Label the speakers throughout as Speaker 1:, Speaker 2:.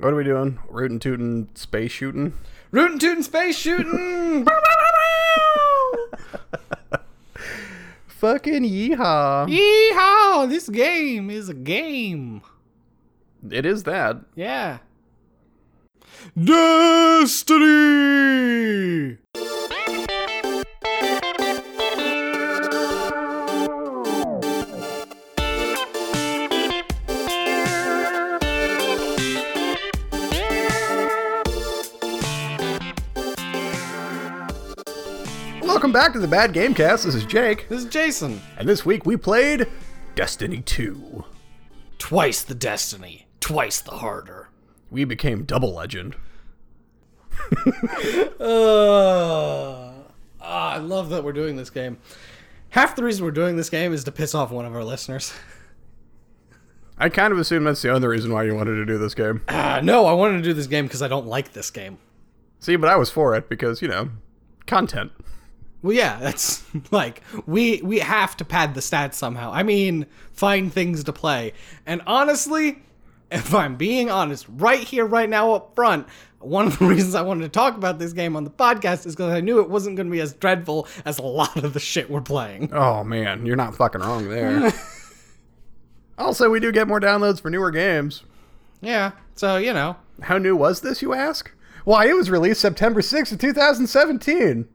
Speaker 1: What are we doing? Rootin' tootin' space shooting?
Speaker 2: Rootin' tootin' space shooting.
Speaker 1: Fucking yeehaw.
Speaker 2: Yeehaw! This game is a game.
Speaker 1: It is that.
Speaker 2: Yeah. Destiny.
Speaker 1: Welcome back to the Bad Gamecast. This is Jake.
Speaker 2: This is Jason.
Speaker 1: And this week we played Destiny 2.
Speaker 2: Twice the destiny, twice the harder.
Speaker 1: We became double legend.
Speaker 2: Uh, I love that we're doing this game. Half the reason we're doing this game is to piss off one of our listeners.
Speaker 1: I kind of assume that's the other reason why you wanted to do this game.
Speaker 2: Uh, no, I wanted to do this game because I don't like this game.
Speaker 1: See, but I was for it because, you know, content.
Speaker 2: Well, yeah, that's like we we have to pad the stats somehow. I mean, find things to play. And honestly, if I'm being honest, right here, right now, up front, one of the reasons I wanted to talk about this game on the podcast is because I knew it wasn't going to be as dreadful as a lot of the shit we're playing.
Speaker 1: Oh, man, you're not fucking wrong there. also, we do get more downloads for newer games.
Speaker 2: Yeah, so you know,
Speaker 1: How new was this, you ask? Why, it was released September 6th of 2017.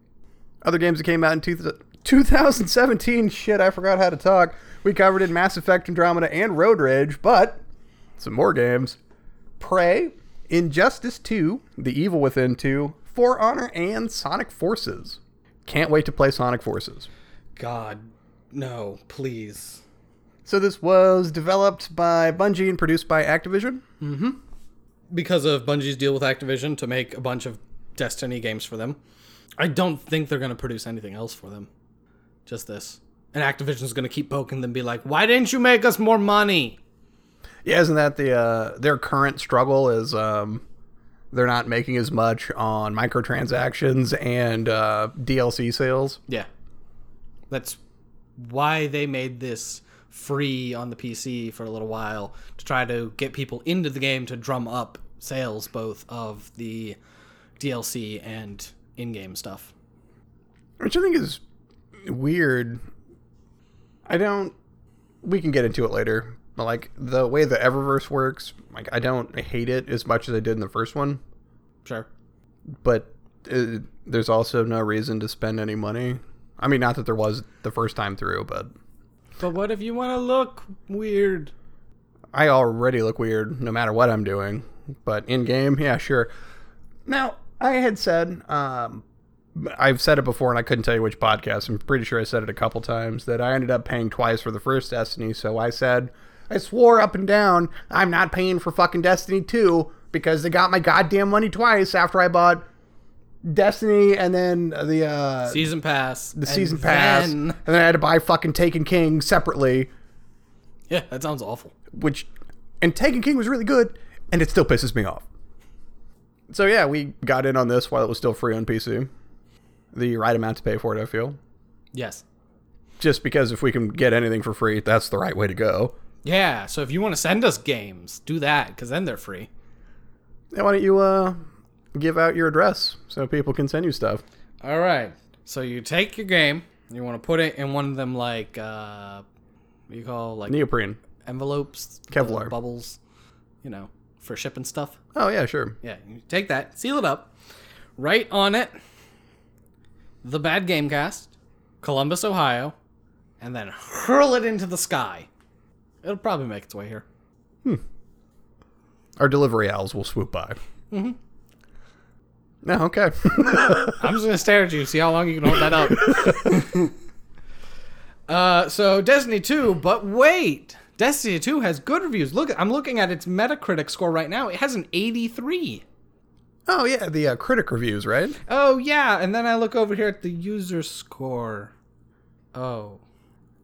Speaker 1: Other games that came out in two, 2017, shit, I forgot how to talk. We covered in Mass Effect Andromeda and Road Rage, but some more games. Prey, Injustice 2, The Evil Within 2, For Honor, and Sonic Forces. Can't wait to play Sonic Forces.
Speaker 2: God, no, please.
Speaker 1: So this was developed by Bungie and produced by Activision. Mm-hmm.
Speaker 2: Because of Bungie's deal with Activision to make a bunch of Destiny games for them. I don't think they're going to produce anything else for them. Just this. And Activision's going to keep poking them, be like, "Why didn't you make us more money?"
Speaker 1: Yeah, isn't that the uh, their current struggle is um, they're not making as much on microtransactions and uh, DLC sales.
Speaker 2: Yeah, that's why they made this free on the PC for a little while to try to get people into the game to drum up sales both of the DLC and in-game stuff.
Speaker 1: which I think is weird. I don't. We can get into it later, but like the way the Eververse works, like I don't hate it as much as I did in the first one,
Speaker 2: Sure.
Speaker 1: but uh there's also no reason to spend any money. I mean, not that there was the first time through, but
Speaker 2: But what if you want to look weird?
Speaker 1: I already look weird no matter what I'm doing. But in game, yeah, sure. Now, I had said, um, I've said it before and I couldn't tell you which podcast. I'm pretty sure I said it a couple times that I ended up paying twice for the first Destiny. So I said, I swore up and down, I'm not paying for fucking Destiny 2 because they got my goddamn money twice after I bought Destiny and then the, uh,
Speaker 2: Season pass.
Speaker 1: the season pass.
Speaker 2: Then...
Speaker 1: And then I had to buy fucking Taken King separately.
Speaker 2: Yeah, that sounds awful.
Speaker 1: which and Taken King was really good, and it still pisses me off. So yeah, we got in on this while it was still free on PC. The right amount to pay for it, I feel.
Speaker 2: Yes.
Speaker 1: Just because if we can get anything for free, that's the right way to go.
Speaker 2: Yeah, so if you want to send us games, do that, because then they're free.
Speaker 1: Yeah, why don't you uh give out your address so people can send you stuff?
Speaker 2: All right. So you take your game, you want to put it in one of them, like, uh, what do you call, like,
Speaker 1: Neoprene.
Speaker 2: envelopes?
Speaker 1: Kevlar.
Speaker 2: bubbles, you know, for shipping stuff.
Speaker 1: Oh yeah, sure.
Speaker 2: Yeah, you take that, seal it up, write on it, The Bad Gamecast, Columbus, Ohio, and then hurl it into the sky. It'll probably make its way here. Hmm.
Speaker 1: Our delivery owls will swoop by. Mm-hmm. No, okay.
Speaker 2: I'm just gonna stare at you, see how long you can hold that up. uh, so Destiny 2, but wait, Destiny 2 has good reviews. Look, I'm looking at its Metacritic score right now. It has an 83.
Speaker 1: oh yeah, the uh, critic reviews, right?
Speaker 2: Oh yeah, and then I look over here at the user score. Oh,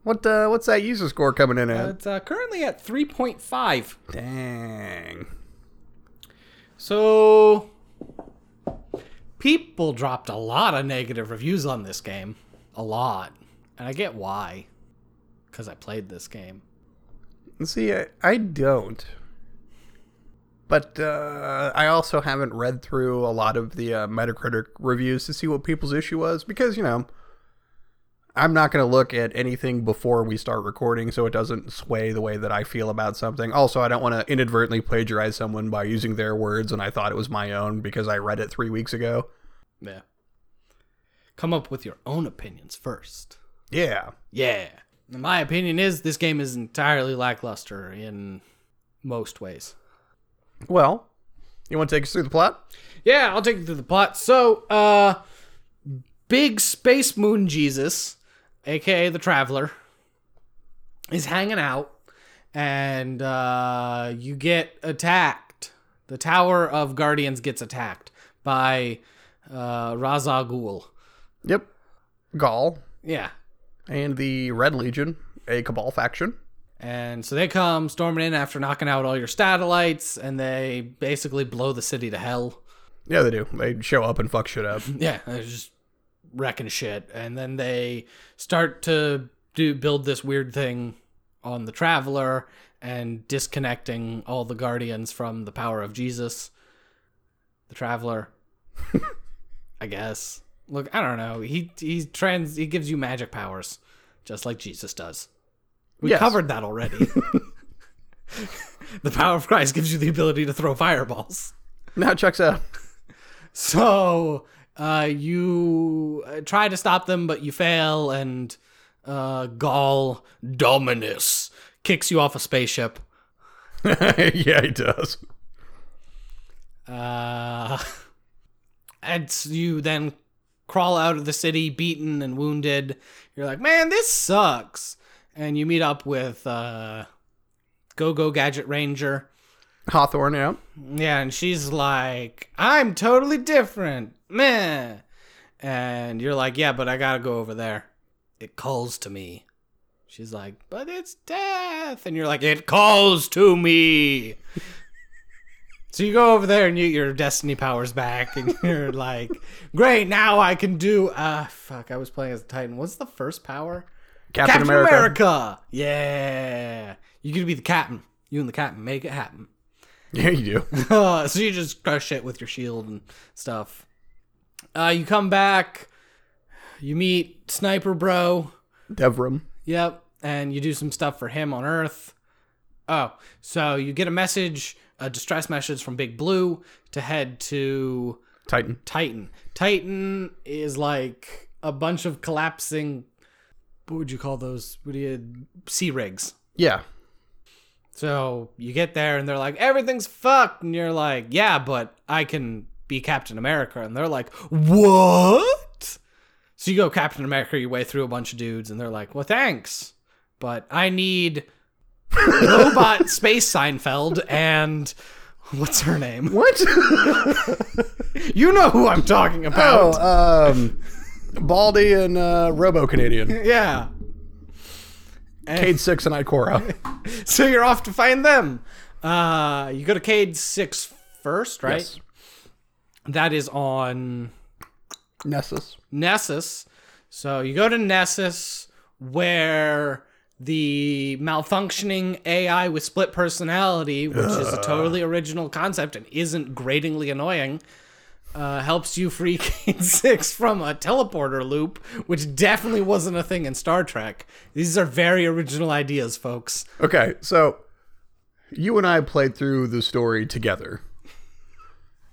Speaker 1: What uh, what's that user score coming in at?
Speaker 2: it's uh, currently at 3.5.
Speaker 1: Dang.
Speaker 2: So people dropped a lot of negative reviews on this game. A lot. And I get why. Cuz I played this game.
Speaker 1: See, I, I don't. But uh, I also haven't read through a lot of the uh, Metacritic reviews to see what people's issue was because, you know, I'm not going to look at anything before we start recording so it doesn't sway the way that I feel about something. Also, I don't want to inadvertently plagiarize someone by using their words and I thought it was my own because I read it three weeks ago.
Speaker 2: Yeah. Come up with your own opinions first.
Speaker 1: Yeah.
Speaker 2: Yeah. My opinion is this game is entirely lackluster in most ways.
Speaker 1: Well, you want to take us through the plot?
Speaker 2: Yeah, I'll take you through the plot. So, uh, Big Space Moon Jesus, aka the Traveler, is hanging out, and uh, you get attacked. The Tower of Guardians gets attacked by uh, Raza Ghul.
Speaker 1: Yep. Ghaul
Speaker 2: Yeah.
Speaker 1: And the Red Legion, a Cabal faction.
Speaker 2: And so they come storming in after knocking out all your satellites, and they basically blow the city to hell.
Speaker 1: Yeah, they do. They show up and fuck shit up.
Speaker 2: Yeah, they're just wrecking shit, and then they start to do build this weird thing on the traveler and disconnecting all the guardians from the power of Jesus. The traveler, I guess. Look, I don't know. He he trans he gives you magic powers, just like Jesus does. We
Speaker 1: Yes.
Speaker 2: covered that already. the power of Christ gives you the ability to throw fireballs.
Speaker 1: Now checks out.
Speaker 2: So uh, you uh, try to stop them, but you fail, and uh, Ghaul Dominus kicks you off a spaceship.
Speaker 1: yeah, he does.
Speaker 2: Uh, and you then crawl out of the city, beaten and wounded. You're like, man, this sucks. And you meet up with uh, Go Go Gadget Ranger.
Speaker 1: Hawthorne, yeah.
Speaker 2: Yeah, and she's like, I'm totally different. Meh. And you're like, yeah, but I gotta go over there. It calls to me. She's like, but it's death. And you're like, it calls to me. So you go over there and you get your destiny powers back. And you're like, great, now I can do. Ah, fuck, I was playing as a Titan. What's the first power?
Speaker 1: Captain, America.
Speaker 2: Yeah. You get to be the captain. You and the captain make it happen.
Speaker 1: Yeah, you do.
Speaker 2: Uh, so you just crush it with your shield and stuff. Uh, you come back, you meet Sniper Bro.
Speaker 1: Devrim.
Speaker 2: Yep, and you do some stuff for him on Earth. Oh, so you get a message, a distress message from Big Blue to head to
Speaker 1: Titan.
Speaker 2: Titan. Titan is like a bunch of collapsing. What would you call those? What do you sea rigs?
Speaker 1: Yeah.
Speaker 2: So you get there and they're like, everything's fucked. And you're like, yeah, but I can be Captain America. And they're like, what? So you go Captain America your way through a bunch of dudes and they're like, well, thanks. But I need robot Space Seinfeld and what's her name?
Speaker 1: What?
Speaker 2: You know who I'm talking about.
Speaker 1: oh, um, Baldy and uh, Robo Canadian.
Speaker 2: Yeah.
Speaker 1: Cayde 6 and Ikora.
Speaker 2: So you're off to find them. Uh, you go to Cayde 6 first, right?
Speaker 1: Yes.
Speaker 2: That is on
Speaker 1: Nessus.
Speaker 2: Nessus. So you go to Nessus where the malfunctioning AI with split personality, which is a totally original concept and isn't gratingly annoying, uh, helps you free Kane 6 from a teleporter loop, which definitely wasn't a thing in Star Trek. These are very original ideas, folks.
Speaker 1: Okay, so you and I played through the story together.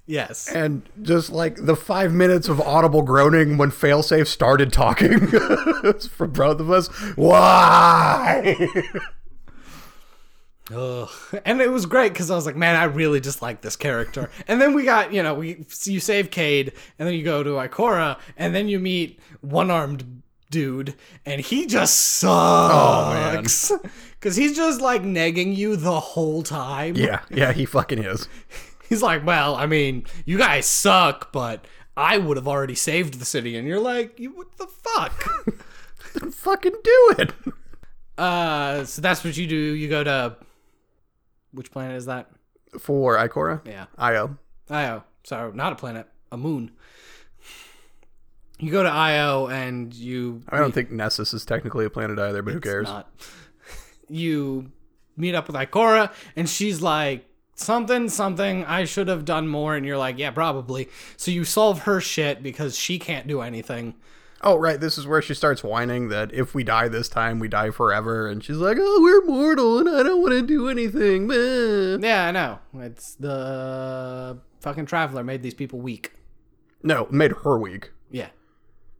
Speaker 2: Yes.
Speaker 1: And just like the five minutes of audible groaning when Failsafe started talking for both of us. Why?
Speaker 2: Ugh. And it was great because I was like, man, I really just like this character. and then we got, you know, we you save Cayde, and then you go to Ikora, and then you meet one armed dude, and he just oh, sucks. Because he's just like negging you the whole time.
Speaker 1: yeah, yeah, he fucking is.
Speaker 2: He's like, well, I mean, you guys suck, but I would have already saved the city. And you're like, you, what the fuck?
Speaker 1: fucking do it.
Speaker 2: uh, so that's what you do. You go to. Which planet is that?
Speaker 1: For Ikora?
Speaker 2: Yeah.
Speaker 1: Io.
Speaker 2: Io. So not a planet, a moon. You go to Io and you
Speaker 1: I don't think Nessus is technically a planet either, but who cares?
Speaker 2: not. You meet up with Ikora and she's like something, something, I should have done more. And you're like, yeah, probably. So you solve her shit because she can't do anything.
Speaker 1: Oh, right. This is where she starts whining that if we die this time, we die forever. And she's like, oh, we're mortal and I don't want to do anything. Meh.
Speaker 2: Yeah, I know. It's the fucking traveler made these people weak.
Speaker 1: No, made her weak.
Speaker 2: Yeah.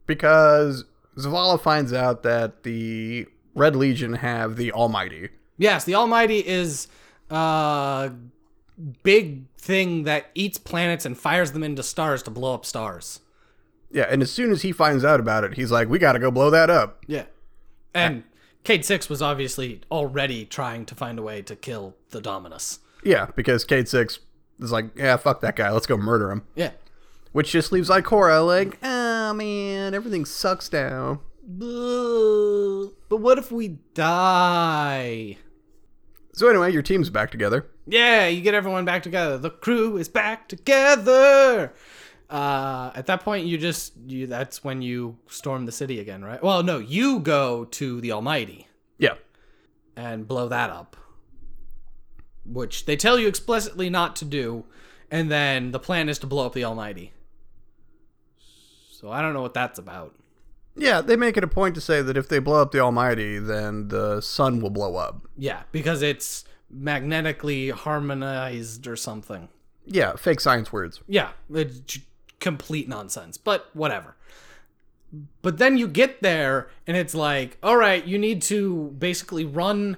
Speaker 1: Because Zavala finds out that the Red Legion have the Almighty.
Speaker 2: Yes, the Almighty is a big thing that eats planets and fires them into stars to blow up stars.
Speaker 1: Yeah, and as soon as he finds out about it, he's like, we got to go blow that up.
Speaker 2: Yeah. And Cayde 6 was obviously already trying to find a way to kill the Dominus.
Speaker 1: Yeah, because Cayde 6 is like, yeah, fuck that guy. Let's go murder him.
Speaker 2: Yeah.
Speaker 1: Which just leaves Ikora like, oh man, everything sucks now.
Speaker 2: But what if we die?
Speaker 1: So anyway, your team's back together.
Speaker 2: Yeah, you get everyone back together. The crew is back together. Uh, at that point, you just you that's when you storm the city again, right? Well, no, you go to the Almighty
Speaker 1: Yeah.
Speaker 2: and blow that up, which they tell you explicitly not to do, and then the plan is to blow up the Almighty. So I don't know what that's about.
Speaker 1: Yeah, they make it a point to say that if they blow up the Almighty, then the sun will blow up.
Speaker 2: Yeah, because it's magnetically harmonized or something.
Speaker 1: Yeah, fake science words.
Speaker 2: Yeah, it's complete nonsense, but whatever. But then you get there and it's like, all right, you need to basically run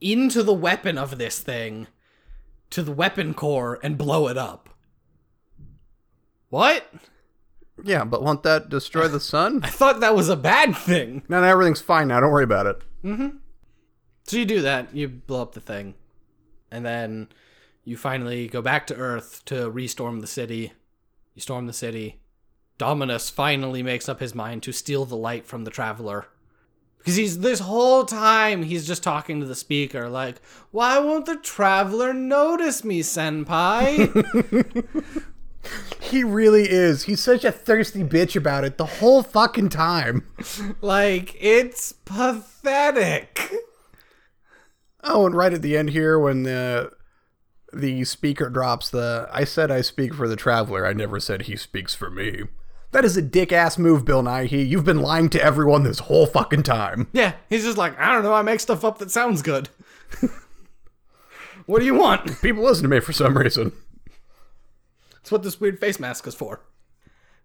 Speaker 2: into the weapon of this thing to the weapon core and blow it up. What?
Speaker 1: Yeah, but won't that destroy the sun?
Speaker 2: I thought that was a bad thing.
Speaker 1: no, no, everything's fine now. Don't worry about it. Mm-hmm.
Speaker 2: So you do that, you blow up the thing, and then you finally go back to Earth to restorm the city. You storm the city. Dominus finally makes up his mind to steal the light from the traveler. Because he's this whole time he's just talking to the speaker, like, why won't the traveler notice me, Senpai?
Speaker 1: He really is. He's such a thirsty bitch about it the whole fucking time.
Speaker 2: like, it's pathetic.
Speaker 1: Oh, and right at the end here, when the the speaker drops the "I said I speak for the traveler. I never said he speaks for me." That is a dick ass move, Bill Nighy. You've been lying to everyone this whole fucking time.
Speaker 2: Yeah, he's just like, I don't know, I make stuff up that sounds good. what do you want?
Speaker 1: People listen to me for some reason.
Speaker 2: That's what this weird face mask is for.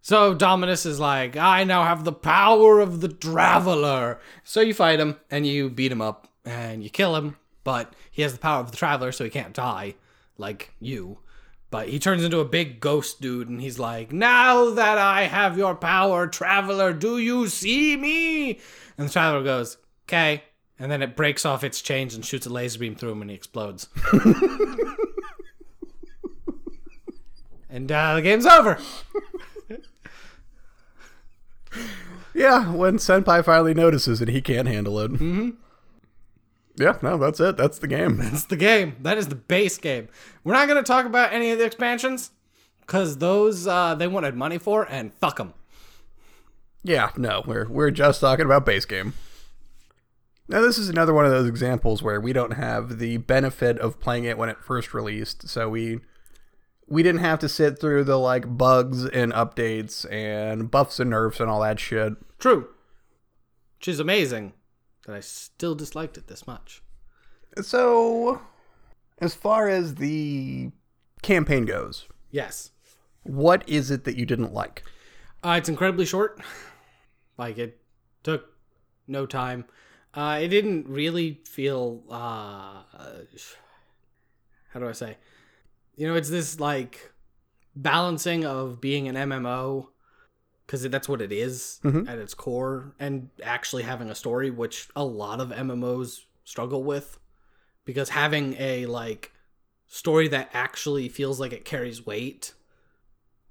Speaker 2: So Dominus is like, I now have the power of the Traveler. So you fight him and you beat him up and you kill him, but he has the power of the Traveler, so he can't die like you. But he turns into a big ghost dude and he's like, Now that I have your power, Traveler, do you see me? And the Traveler goes, Okay. And then it breaks off its chains and shoots a laser beam through him and he explodes. and uh, the game's over.
Speaker 1: Yeah, when Senpai finally notices and he can't handle it. Mm-hmm. Yeah, no, that's it. That's the game.
Speaker 2: That's the game. That is the base game. We're not going to talk about any of the expansions because those uh, they wanted money for, and fuck them.
Speaker 1: Yeah, no, we're we're just talking about base game. Now this is another one of those examples where we don't have the benefit of playing it when it first released, so we we didn't have to sit through the like bugs and updates and buffs and nerfs and all that shit.
Speaker 2: True. Which is amazing that I still disliked it this much.
Speaker 1: So as far as the campaign goes,
Speaker 2: Yes.
Speaker 1: what is it that you didn't like?
Speaker 2: Uh, it's incredibly short. Like it took no time. Uh, it didn't really feel. Uh, how do I say? You know, it's this like balancing of being an MMO because that's what it is at its core, and actually having a story, which a lot of MMOs struggle with, because having a like story that actually feels like it carries weight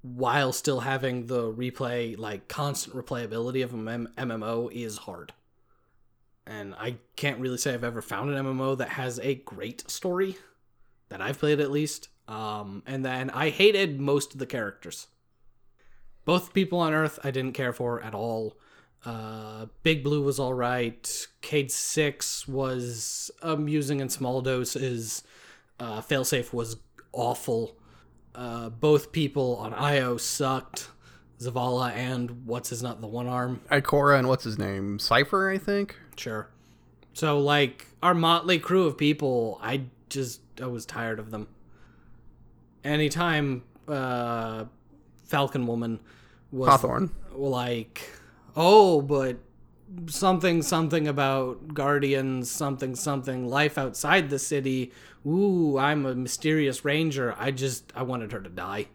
Speaker 2: while still having the replay like constant replayability of a mem- MMO is hard. And I can't really say I've ever found an MMO that has a great story that I've played at least. Um, and then I hated most of the characters. Both people on Earth I didn't care for at all. Uh, Big Blue was all right. Cayde Six was amusing in small doses. Uh, Failsafe was awful. Uh, both people on Io sucked. Zavala and what's his nut, the one arm.
Speaker 1: Ikora and what's his name? Cypher, I think.
Speaker 2: Sure. So like our motley crew of people, I just I was tired of them. Anytime uh Falcon Woman was
Speaker 1: Hawthorne.
Speaker 2: like, oh, but something something about guardians, something something life outside the city. Ooh, I'm a mysterious ranger. I just I wanted her to die.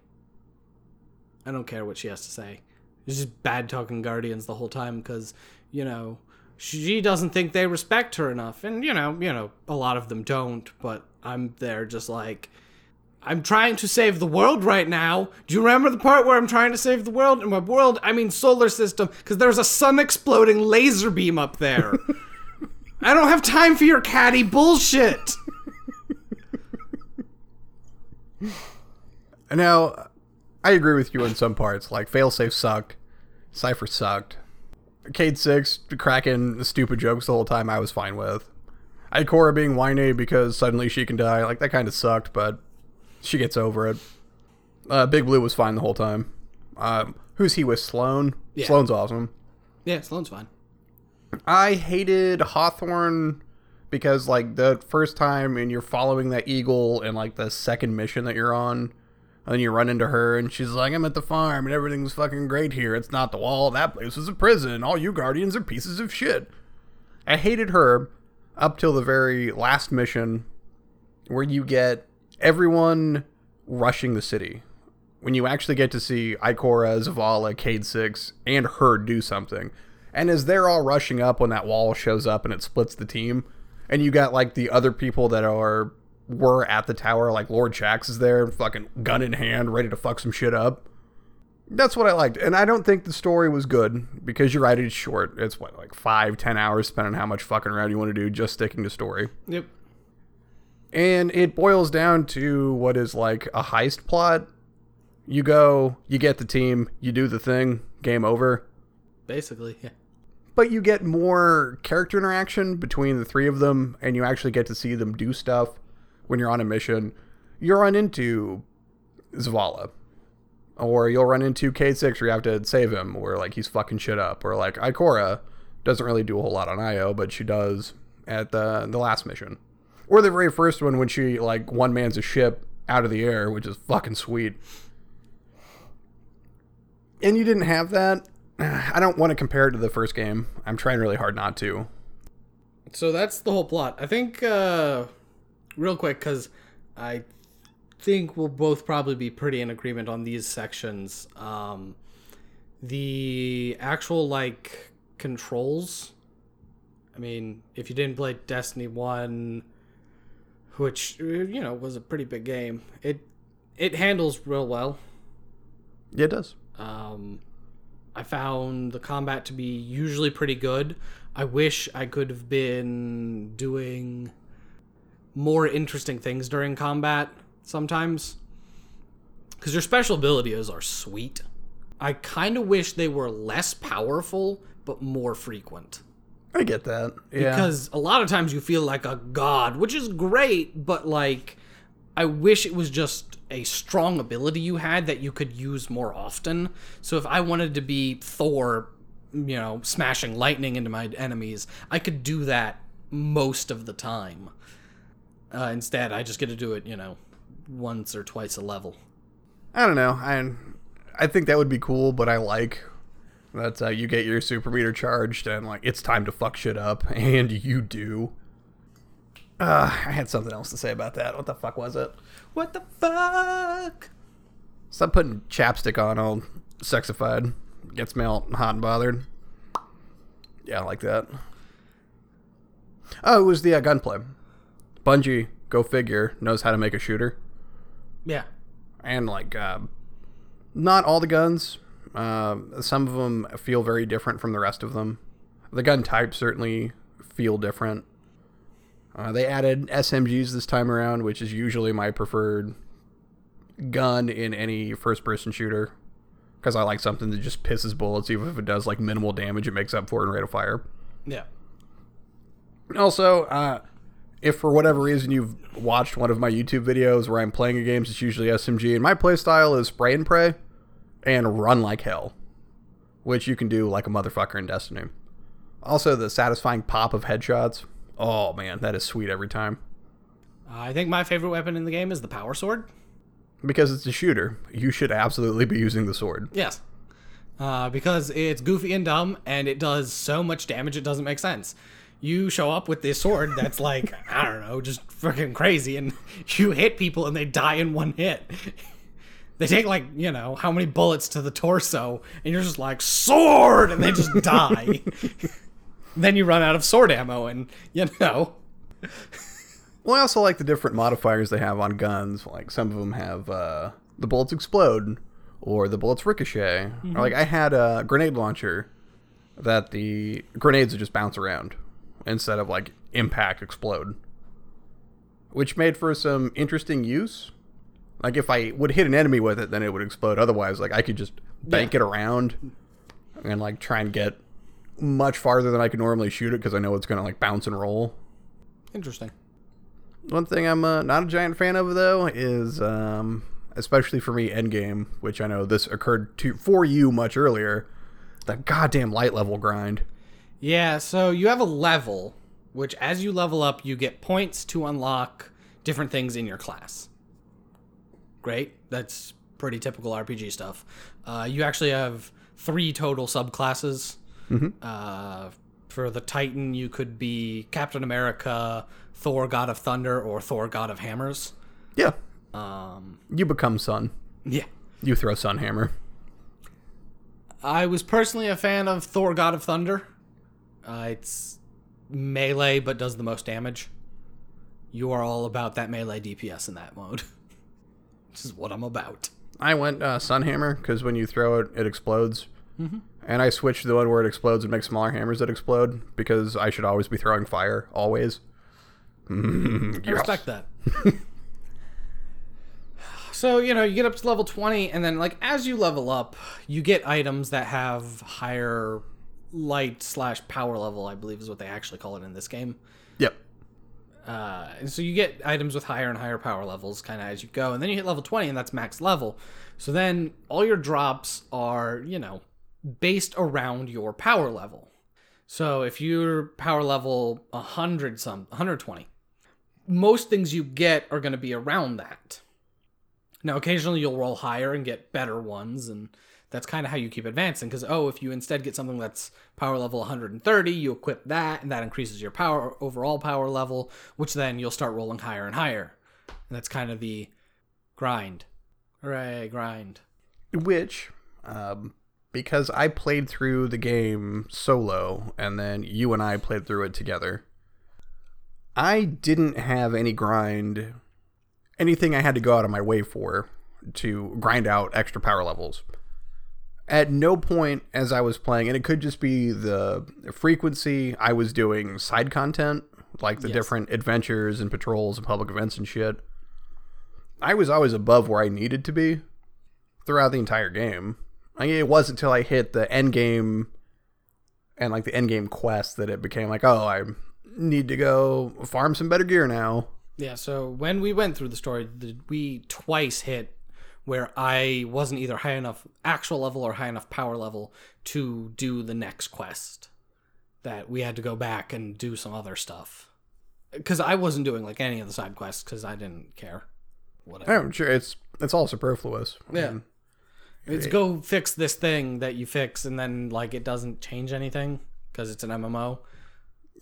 Speaker 2: I don't care what she has to say. It's just bad talking guardians the whole time because you know she doesn't think they respect her enough, and you know you know a lot of them don't. But I'm there just like. I'm trying to save the world right now. Do you remember the part where I'm trying to save the world? In my world, I mean solar system, because there's a sun exploding laser beam up there. I don't have time for your catty bullshit.
Speaker 1: Now, I agree with you in some parts. Like, Failsafe sucked. Cypher sucked. Cayde 6 cracking stupid jokes the whole time I was fine with. Ikora being whiny because suddenly she can die. Like, that kind of sucked, but she gets over it. Uh, Big Blue was fine the whole time. Um, who's he with? Sloane?
Speaker 2: Yeah.
Speaker 1: Sloane's awesome.
Speaker 2: Yeah, Sloane's fine.
Speaker 1: I hated Hawthorne because like the first time and you're following that eagle and like the second mission that you're on, and then you run into her and she's like, I'm at the farm and everything's fucking great here. It's not the wall, that place is a prison. All you guardians are pieces of shit. I hated her up till the very last mission where you get everyone rushing the city. When you actually get to see Ikora, Zavala, Cayde 6, and her do something. And as they're all rushing up when that wall shows up and it splits the team, and you got like the other people that are were at the tower, like Lord Shax is there, fucking gun in hand, ready to fuck some shit up. That's what I liked. And I don't think the story was good because you're right, it's short. It's what, like five, ten hours, depending on how much fucking around you want to do, just sticking to story.
Speaker 2: Yep.
Speaker 1: And it boils down to what is like a heist plot. You go, you get the team, you do the thing, game over.
Speaker 2: Basically, yeah.
Speaker 1: But you get more character interaction between the three of them, and you actually get to see them do stuff when you're on a mission. You'll run into Zavala. Or you'll run into K6 where you have to save him, or like he's fucking shit up. Or like Ikora doesn't really do a whole lot on IO, but she does at the the last mission. Or the very first one when she like one man's a ship out of the air, which is fucking sweet. And you didn't have that. I don't want to compare it to the first game. I'm trying really hard not to.
Speaker 2: So that's the whole plot. I think, uh, real quick, because I think we'll both probably be pretty in agreement on these sections. Um, the actual, like, controls. I mean, if you didn't play Destiny 1, which, you know, was a pretty big game, it it handles real well.
Speaker 1: Yeah, it does.
Speaker 2: Um, I found the combat to be usually pretty good. I wish I could have been doing more interesting things during combat sometimes. Because your special abilities are sweet. I kind of wish they were less powerful, but more frequent.
Speaker 1: I get that. Yeah.
Speaker 2: Because a lot of times you feel like a god, which is great, but like, I wish it was just a strong ability you had that you could use more often. So if I wanted to be Thor, you know, smashing lightning into my enemies, I could do that most of the time. Uh, instead, I just get to do it, you know, once or twice a level.
Speaker 1: I don't know. I I think that would be cool, but I like that uh, you get your super meter charged and like it's time to fuck shit up, and you do. Uh, I had something else to say about that. What the fuck was it?
Speaker 2: What the fuck?
Speaker 1: Stop putting chapstick on all sexified. Gets me all hot and bothered. Yeah, I like that. Oh, it was the uh, gunplay. Bungie, go figure, knows how to make a shooter.
Speaker 2: Yeah.
Speaker 1: and like uh, not all the guns. Uh, some of them feel very different from the rest of them. The gun types certainly feel different. Uh, they added SMGs this time around, which is usually my preferred gun in any first-person shooter, because I like something that just pisses bullets, even if it does like minimal damage. It makes up for it in rate of fire.
Speaker 2: Yeah.
Speaker 1: Also, uh, if for whatever reason you've watched one of my YouTube videos where I'm playing a game, it's usually SMG, and my playstyle is spray and pray and run like hell, which you can do like a motherfucker in Destiny. Also, the satisfying pop of headshots. Oh man, that is sweet every time.
Speaker 2: I think my favorite weapon in the game is the power sword.
Speaker 1: Because it's a shooter, you should absolutely be using the sword.
Speaker 2: Yes. Uh, because it's goofy and dumb, and it does so much damage it doesn't make sense. You show up with this sword that's like, I don't know, just freaking crazy, and you hit people and they die in one hit. They take like, you know, how many bullets to the torso, and you're just like, sword! And they just die. then you run out of sword ammo, and, you know.
Speaker 1: Well, I also like the different modifiers they have on guns. Like some of them have uh, the bullets explode, or the bullets ricochet. Or like I had a grenade launcher that the grenades would just bounce around instead of like impact explode, which made for some interesting use. Like if I would hit an enemy with it, then it would explode. Otherwise, like I could just bank it around and like try and get much farther than I could normally shoot it because I know it's gonna like bounce and roll.
Speaker 2: Interesting.
Speaker 1: One thing I'm uh, not a giant fan of though is, um, especially for me, Endgame, which I know this occurred to for you much earlier. The goddamn light level grind.
Speaker 2: Yeah, so you have a level, which as you level up, you get points to unlock different things in your class. Great. That's pretty typical RPG stuff. Uh, you actually have three total subclasses. Uh, for the Titan, you could be Captain America, Thor, God of Thunder, or Thor, God of Hammers.
Speaker 1: Yeah,
Speaker 2: Um,
Speaker 1: you become Sun.
Speaker 2: yeah.
Speaker 1: You throw Sun Hammer.
Speaker 2: I was personally a fan of Thor God of Thunder. Uh, it's melee, but does the most damage. You are all about that melee DPS in that mode. Which is what I'm about.
Speaker 1: I went uh, Sun Hammer because when you throw it, it explodes. And I switched to the one where it explodes and makes smaller hammers that explode because I should always be throwing fire, always.
Speaker 2: I respect that. so, you know, you get up to level 20, and then, like, as you level up, you get items that have higher light slash power level, I believe is what they actually call it in this game. Uh, and so you get items with higher and higher power levels kind of as you go. And then you hit level 20, and that's max level. So then all your drops are, you know, based around your power level. So if you're power level 100 some 120, most things you get are going to be around that. Now occasionally you'll roll higher and get better ones and that's kind of how you keep advancing because oh if you instead get something that's power level 130 you equip that and that increases your power overall power level which then you'll start rolling higher and higher. And that's kind of the grind. Hooray grind.
Speaker 1: Which, um, because I played through the game solo and then you and I played through it together, I didn't have any grind, anything I had to go out of my way for to grind out extra power levels. At no point as I was playing, and it could just be the frequency I was doing side content, like the
Speaker 2: Yes.
Speaker 1: different adventures and patrols and public events and shit. I was always above where I needed to be throughout the entire game. I mean, it wasn't until I hit the end game and like the end game quest that it became like, oh, I need to go farm some better gear now.
Speaker 2: Yeah, so when we went through the story, we twice hit where I wasn't either high enough actual level or high enough power level to do the next quest. That we had to go back and do some other stuff. Because I wasn't doing like any of the side quests because I didn't care. Whatever.
Speaker 1: I'm sure it's it's all superfluous. I
Speaker 2: Yeah.
Speaker 1: mean,
Speaker 2: It's go fix this thing that you fix and then like it doesn't change anything because it's an MMO.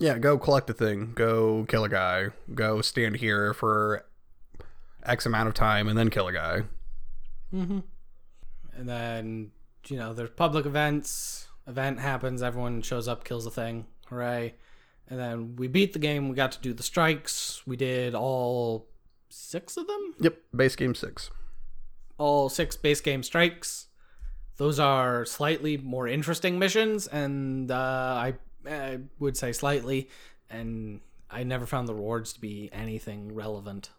Speaker 1: yeah. Go collect a thing. Go kill a guy. Go stand here for X amount of time and then kill a guy.
Speaker 2: And then, you know, there's public events. Event happens, everyone shows up, kills the thing. Hooray. And then we beat the game. We got to do the strikes. We did all six of them?
Speaker 1: Yep. Base game six.
Speaker 2: All six base game strikes. Those are slightly more interesting missions, and uh, I, I would say slightly. And I never found the rewards to be anything relevant.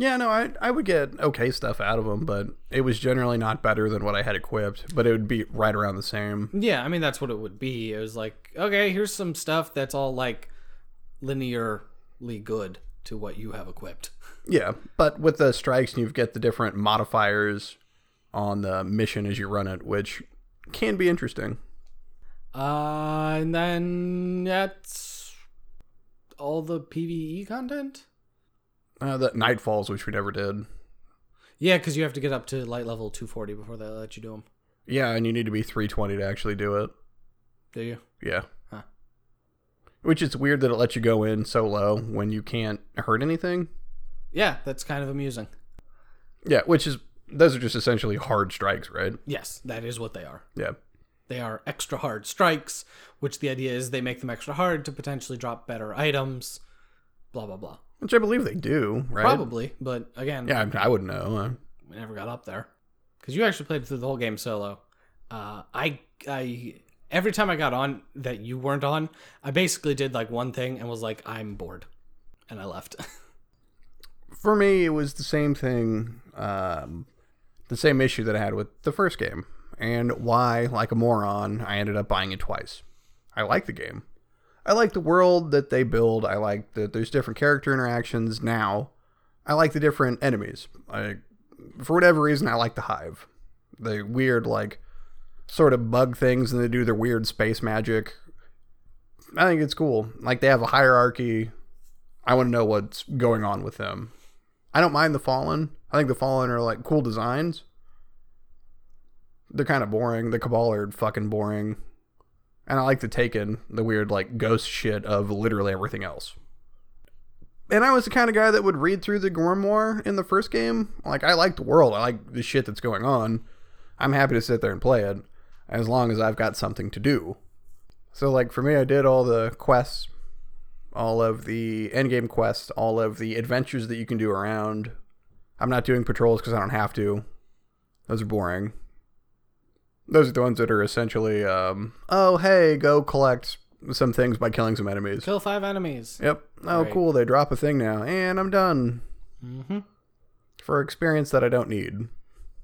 Speaker 1: Yeah, no, I I would get okay stuff out of them, but it was generally not better than what I had equipped. But it would be right around the same.
Speaker 2: Yeah, I mean that's what it would be. It was like, okay, here's some stuff that's all like linearly good to what you have equipped.
Speaker 1: Yeah, but with the strikes, you get the different modifiers on the mission as you run it, which can be interesting.
Speaker 2: Uh, and then that's all the PVE content.
Speaker 1: Uh, the Nightfalls, which we never did.
Speaker 2: Yeah, because you have to get up to light level 240 before they let you do them.
Speaker 1: Yeah, and you need to be 320 to actually do it.
Speaker 2: Do you?
Speaker 1: Yeah.
Speaker 2: Huh.
Speaker 1: Which is weird that it lets you go in so low when you can't hurt anything.
Speaker 2: Yeah, that's kind of amusing.
Speaker 1: Yeah, which is those are just essentially hard strikes, right?
Speaker 2: Yes, that is what they are.
Speaker 1: Yeah.
Speaker 2: They are extra hard strikes, which the idea is they make them extra hard to potentially drop better items. Blah blah blah.
Speaker 1: Which I believe they do, right?
Speaker 2: Probably, but again,
Speaker 1: Yeah, I, wouldn't know.
Speaker 2: We never got up there because you actually played through the whole game solo. Uh, I I every time I got on that you weren't on, I basically did like one thing and was like, I'm bored, and I left.
Speaker 1: for me, it was the same thing, um, the same issue that I had with the first game, and why, like a moron, I ended up buying it twice. I like the game. I like the world that they build. I like that there's different character interactions now. I like the different enemies. I, for whatever reason, I like the Hive. The weird, like, sort of bug things, and they do their weird space magic. I think it's cool. Like, they have a hierarchy. I want to know what's going on with them. I don't mind the Fallen. I think the Fallen are like cool designs. They're kind of boring. The Cabal are fucking boring. And I like the Taken, the weird like ghost shit of literally everything else. And I was the kind of guy that would read through the Grimoire in the first game. Like I like the world. I like the shit that's going on. I'm happy to sit there and play it as long as I've got something to do. So like for me I did all the quests all of the endgame quests, all of the adventures that you can do around. I'm not doing patrols because I don't have to. Those are boring. Those are the ones that are essentially, um, oh, hey, go collect some things by killing some enemies.
Speaker 2: Kill five enemies.
Speaker 1: Yep. Oh,
Speaker 2: Right.
Speaker 1: cool. They drop a thing now. And I'm done.
Speaker 2: Mm-hmm.
Speaker 1: For experience that I don't need.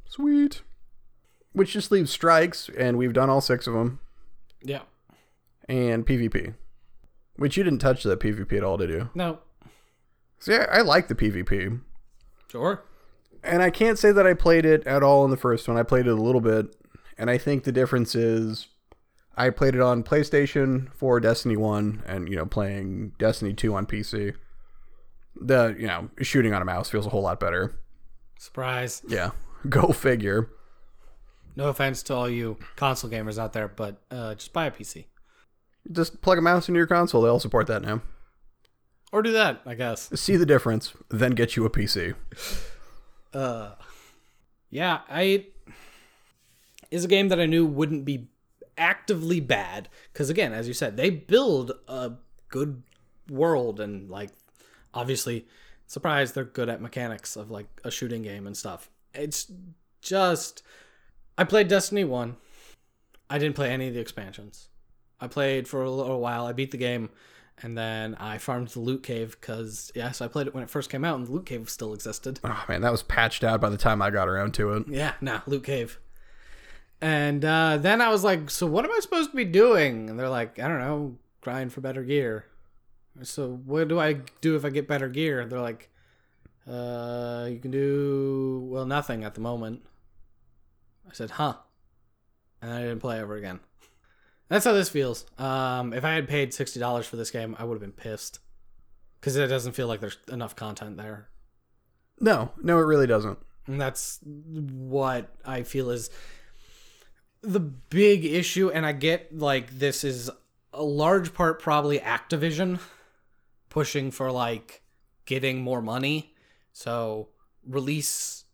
Speaker 1: Sweet. Which just leaves strikes, and we've done all six of them,
Speaker 2: Yeah.
Speaker 1: and PvP. Which you didn't touch the PvP at all, did you?
Speaker 2: No.
Speaker 1: See, I, I like the PvP.
Speaker 2: Sure.
Speaker 1: And I can't say that I played it at all in the first one. I played it a little bit, and I think the difference is I played it on PlayStation for Destiny 1 and, you know, playing Destiny 2 on PC. The, you know, shooting on a mouse feels a whole lot better.
Speaker 2: Surprise.
Speaker 1: Yeah. Go figure.
Speaker 2: No offense to all you console gamers out there, but uh, just buy a PC
Speaker 1: Just plug a mouse into your console. They all support that now.
Speaker 2: or do that, I guess.
Speaker 1: See the difference, then get you a PC.
Speaker 2: Uh, yeah, I is a game that I knew wouldn't be actively bad because again, as you said, they build a good world and like obviously, surprise, they're good at mechanics of like a shooting game and stuff. It's just I played Destiny one. I didn't play any of the expansions. I played for a little while. I beat the game. And then I farmed the loot cave because yes, I played it when it first came out, and the loot cave still existed.
Speaker 1: Oh, man, that was patched out by the time I got around to it.
Speaker 2: Yeah, nah, Loot Cave. And uh, then I was like, so what am I supposed to be doing? And they're like, I don't know, grind for better gear. So what do I do if I get better gear? They're like, uh, you can do well nothing at the moment. I said, huh, and I didn't play ever again. That's how this feels. Um, if I had paid sixty dollars for this game, I would have been pissed because it doesn't feel like there's enough content there.
Speaker 1: No, no, it really doesn't.
Speaker 2: And that's what I feel is the big issue. And I get like this is a large part probably Activision pushing for like getting more money. So release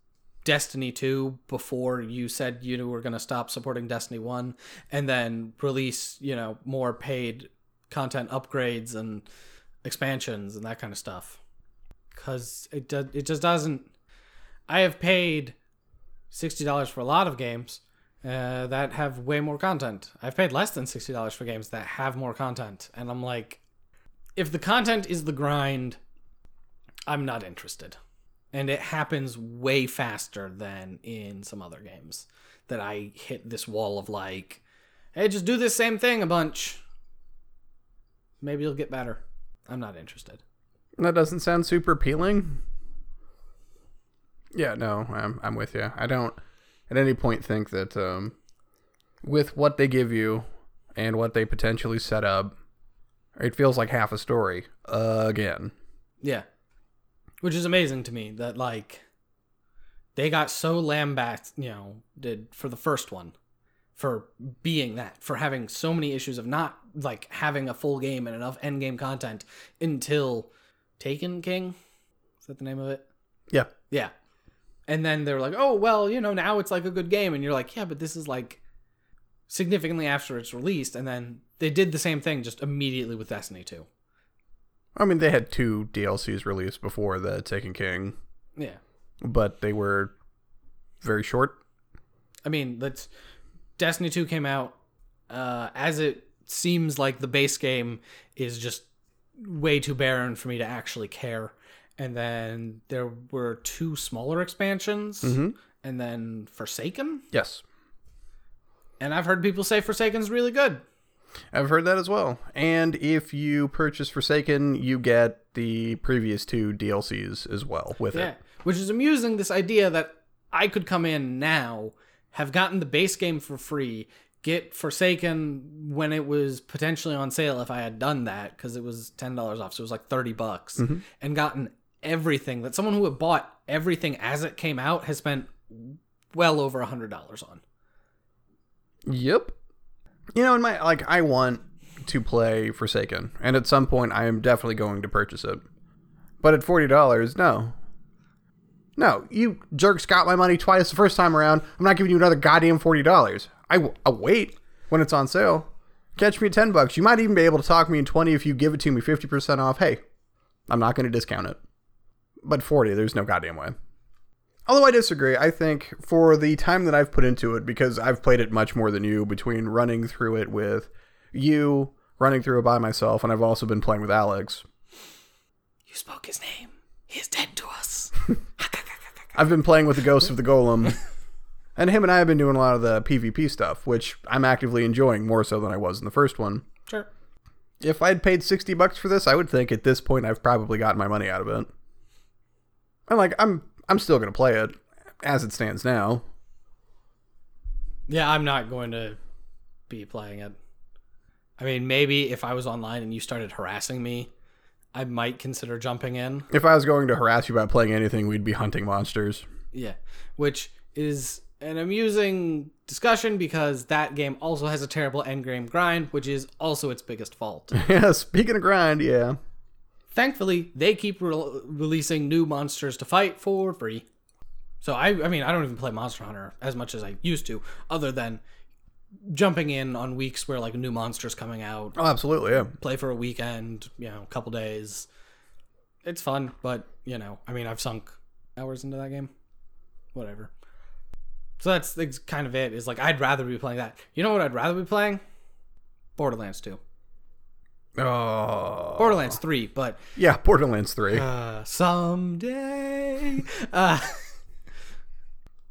Speaker 2: Destiny 2 before you said you were going to stop supporting Destiny 1 and then release, you know, more paid content upgrades and expansions and that kind of stuff. Cuz it does it just doesn't I have paid sixty dollars for a lot of games uh, that have way more content. I've paid less than sixty dollars for games that have more content, and I'm like, if the content is the grind, I'm not interested. And it happens way faster than in some other games that I hit this wall of like, hey, just do this same thing a bunch. Maybe you'll get better. I'm not interested.
Speaker 1: That doesn't sound super appealing. Yeah, no, I'm I'm with you. I don't at any point think that um, with what they give you and what they potentially set up, it feels like half a story again.
Speaker 2: Yeah. Which is amazing to me that like they got so lambasted, you know, did for the first one for being that, for having so many issues of not like having a full game and enough end game content until Taken King. Is that the name of it?
Speaker 1: Yeah.
Speaker 2: Yeah. And then they're like, "Oh, well, you know, now it's like a good game." And you're like, "Yeah, but this is like significantly after it's released." And then they did the same thing just immediately with Destiny 2.
Speaker 1: I mean, they had two DLCs released before the Taken King,
Speaker 2: Yeah.
Speaker 1: but they were very short.
Speaker 2: I mean, let's Destiny 2 came out uh, as it seems like the base game is just way too barren for me to actually care. And then there were two smaller expansions, mm-hmm. and then Forsaken.
Speaker 1: Yes.
Speaker 2: And I've heard people say Forsaken's really good.
Speaker 1: I've heard that as well. And if you purchase Forsaken, you get the previous two DLCs as well with
Speaker 2: Yeah.
Speaker 1: it.
Speaker 2: Which is amusing, this idea that I could come in now, have gotten the base game for free, get Forsaken when it was potentially on sale if I had done that, because it was $10 off, so it was like 30 bucks, mm-hmm. and gotten everything that someone who had bought everything as it came out has spent well over a $100 on.
Speaker 1: Yep. You know, in my like, I want to play Forsaken, and at some point, I am definitely going to purchase it. But at forty dollars, no. No, you jerks got my money twice the first time around. I'm not giving you another goddamn forty dollars. I w- I'll wait when it's on sale. Catch me at ten bucks. You might even be able to talk me in twenty if you give it to me fifty percent off. Hey, I'm not going to discount it. But forty, there's no goddamn way. Although I disagree, I think for the time that I've put into it, because I've played it much more than you, between running through it with you, running through it by myself, and I've also been playing with Alex.
Speaker 2: You spoke his name. He is dead to us.
Speaker 1: I've been playing with the Ghost of the Golem, and him and I have been doing a lot of the PvP stuff, which I'm actively enjoying more so than I was in the first one.
Speaker 2: sure.
Speaker 1: If I'd paid 60 bucks for this, I would think at this point I've probably gotten my money out of it. And like I'm I'm still going to play it as it stands now.
Speaker 2: Yeah, I'm not going to be playing it. I mean, maybe if I was online and you started harassing me, I might consider jumping in.
Speaker 1: If I was going to harass you about playing anything, we'd be hunting monsters.
Speaker 2: Yeah, which is an amusing discussion because that game also has a terrible endgame grind, which is also its biggest fault.
Speaker 1: yeah, speaking of grind, yeah.
Speaker 2: Thankfully, they keep re- releasing new monsters to fight for free. So I, I mean, I don't even play Monster Hunter as much as I used to, other than jumping in on weeks where like a new monster's coming out,
Speaker 1: Oh, absolutely, yeah.
Speaker 2: play for a weekend, you know, a couple days. It's fun, but you know, I mean, I've sunk hours into that game. Whatever. So that's, that's kind of it. Is like I'd rather be playing that. You know what I'd rather be playing? Borderlands 2.
Speaker 1: Oh.
Speaker 2: Borderlands 3, but
Speaker 1: Yeah, Borderlands 3.
Speaker 2: uh, someday. Uh,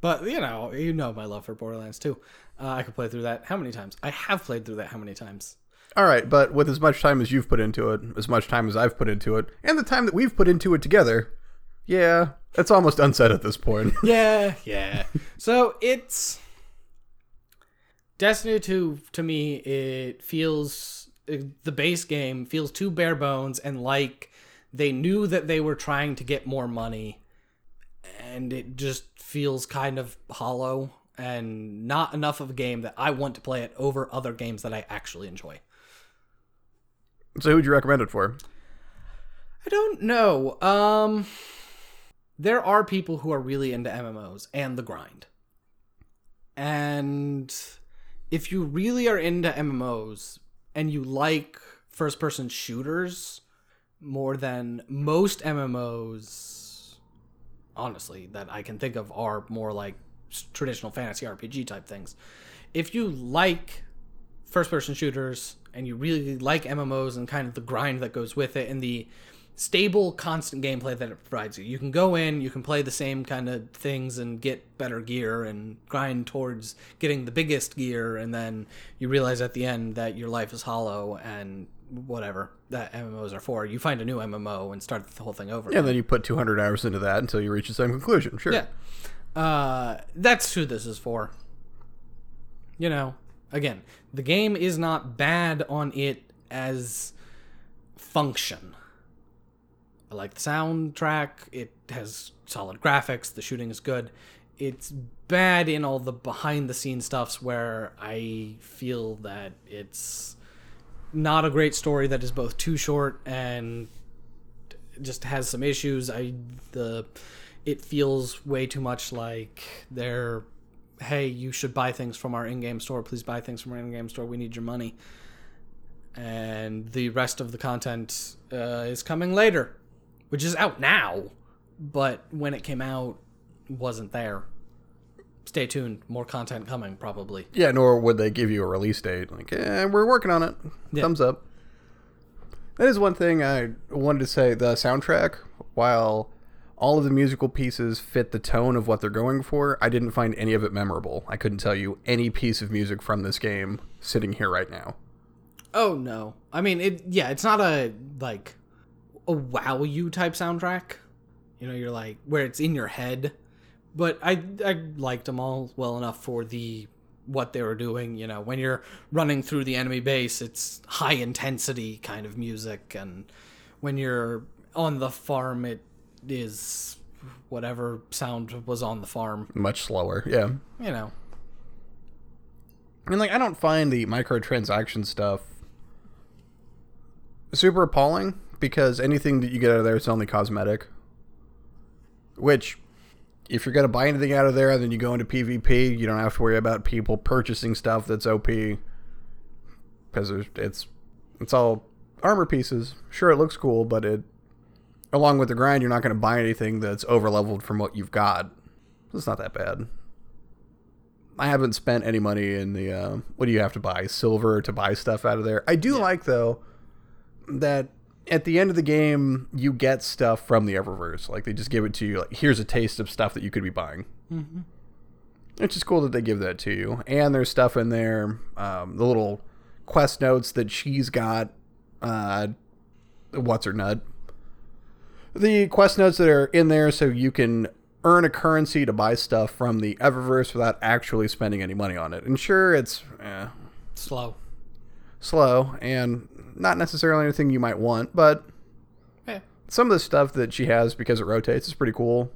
Speaker 2: but you know, you know my love for Borderlands 2. Uh, I could play through that how many times? I have played through that how many times?
Speaker 1: All right, but with as much time as you've put into it, as much time as I've put into it, and the time that we've put into it together, yeah, it's almost unsaid at this point.
Speaker 2: Yeah, yeah. so it's Destiny 2 to me it feels the base game feels too bare bones and like they knew that they were trying to get more money and it just feels kind of hollow and not enough of a game that I want to play it over other games that I actually enjoy.
Speaker 1: so who'd you recommend it for?
Speaker 2: I don't know. Um there are people who are really into MMOs and the grind. And if you really are into MMOs and you like first person shooters more than most MMOs honestly that I can think of are more like traditional fantasy RPG type things. If you like first person shooters and you really like MMOs and kind of the grind that goes with it and the stable constant gameplay that it provides you. You can go in, you can play the same kind of things and get better gear and grind towards getting the biggest gear and then you realize at the end that your life is hollow and whatever that MMOs are for. You find a new MMO and start the whole thing over.
Speaker 1: Yeah, and then you put 200 hours into that until you reach the same conclusion. Sure.
Speaker 2: Yeah. Uh, that's who this is for. You know, again, the game is not bad on it as function. I like the soundtrack. It has solid graphics. The shooting is good. It's bad in all the behind the scenes stuffs where I feel that it's not a great story that is both too short and just has some issues. I the it feels way too much like they're hey, you should buy things from our in-game store. Please buy things from our in-game store. We need your money. And the rest of the content uh, is coming later, which is out now, but when it came out, wasn't there. Stay tuned. More content coming, probably.
Speaker 1: Yeah, nor would they give you a release date. Like, eh, we're working on it.
Speaker 2: Yeah.
Speaker 1: Thumbs up. That is one thing I wanted to say. The soundtrack, while all of the musical pieces fit the tone of what they're going for, I didn't find any of it memorable. I couldn't tell you any piece of music from this game sitting here right now.
Speaker 2: Oh no. I mean it yeah, it's not a like a wow you type soundtrack. You know, you're like where it's in your head. But I I liked them all well enough for the what they were doing, you know, when you're running through the enemy base, it's high intensity kind of music and when you're on the farm it is whatever sound was on the farm,
Speaker 1: Much slower, yeah.
Speaker 2: you know.
Speaker 1: I mean, like, I don't find the microtransaction stuff super appalling because anything that you get out of there is only cosmetic. Which, if you're going to buy anything out of there then you go into PvP, you don't have to worry about people purchasing stuff that's OP because it's it's all armor pieces. Sure, it looks cool, but it along with the grind, you're not going to buy anything that's over leveled from what you've got. It's not that bad. I haven't spent any money in the uh, what do you have to buy silver to buy stuff out of there. I do like though that at the end of the game you get stuff from the Eververse. Like they just give it to you. Like here's a taste of stuff that you could be buying. Mm-hmm. It's just cool that they give that to you. And there's stuff in there, um, the little quest notes that she's got. Uh, what's her nut? The quest notes that are in there, so you can earn a currency to buy stuff from the Eververse without actually spending any money on it. And sure, it's eh,
Speaker 2: Slow.
Speaker 1: Slow and not necessarily anything you might want, but
Speaker 2: Yeah.
Speaker 1: some of the stuff that she has because it rotates is pretty cool.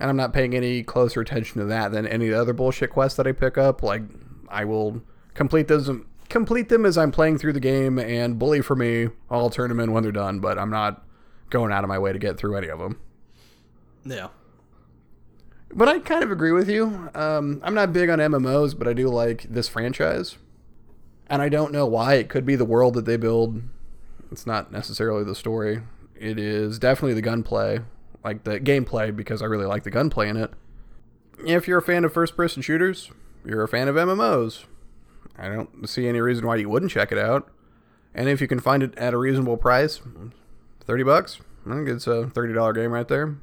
Speaker 1: And I'm not paying any closer attention to that than any of the other bullshit quests that I pick up. Like I will complete those complete them as I'm playing through the game and bully for me, I'll turn them in when they're done, but I'm not going out of my way to get through any of them.
Speaker 2: Yeah.
Speaker 1: But I kind of agree with you. Um, I'm not big on MMOs, but I do like this franchise. And I don't know why. It could be the world that they build. It's not necessarily the story. It is definitely the gunplay, like the gameplay, because I really like the gunplay in it. If you're a fan of first person shooters, you're a fan of MMOs. I don't see any reason why you wouldn't check it out. And if you can find it at a reasonable price, 30 bucks, I think it's a $30 game right there.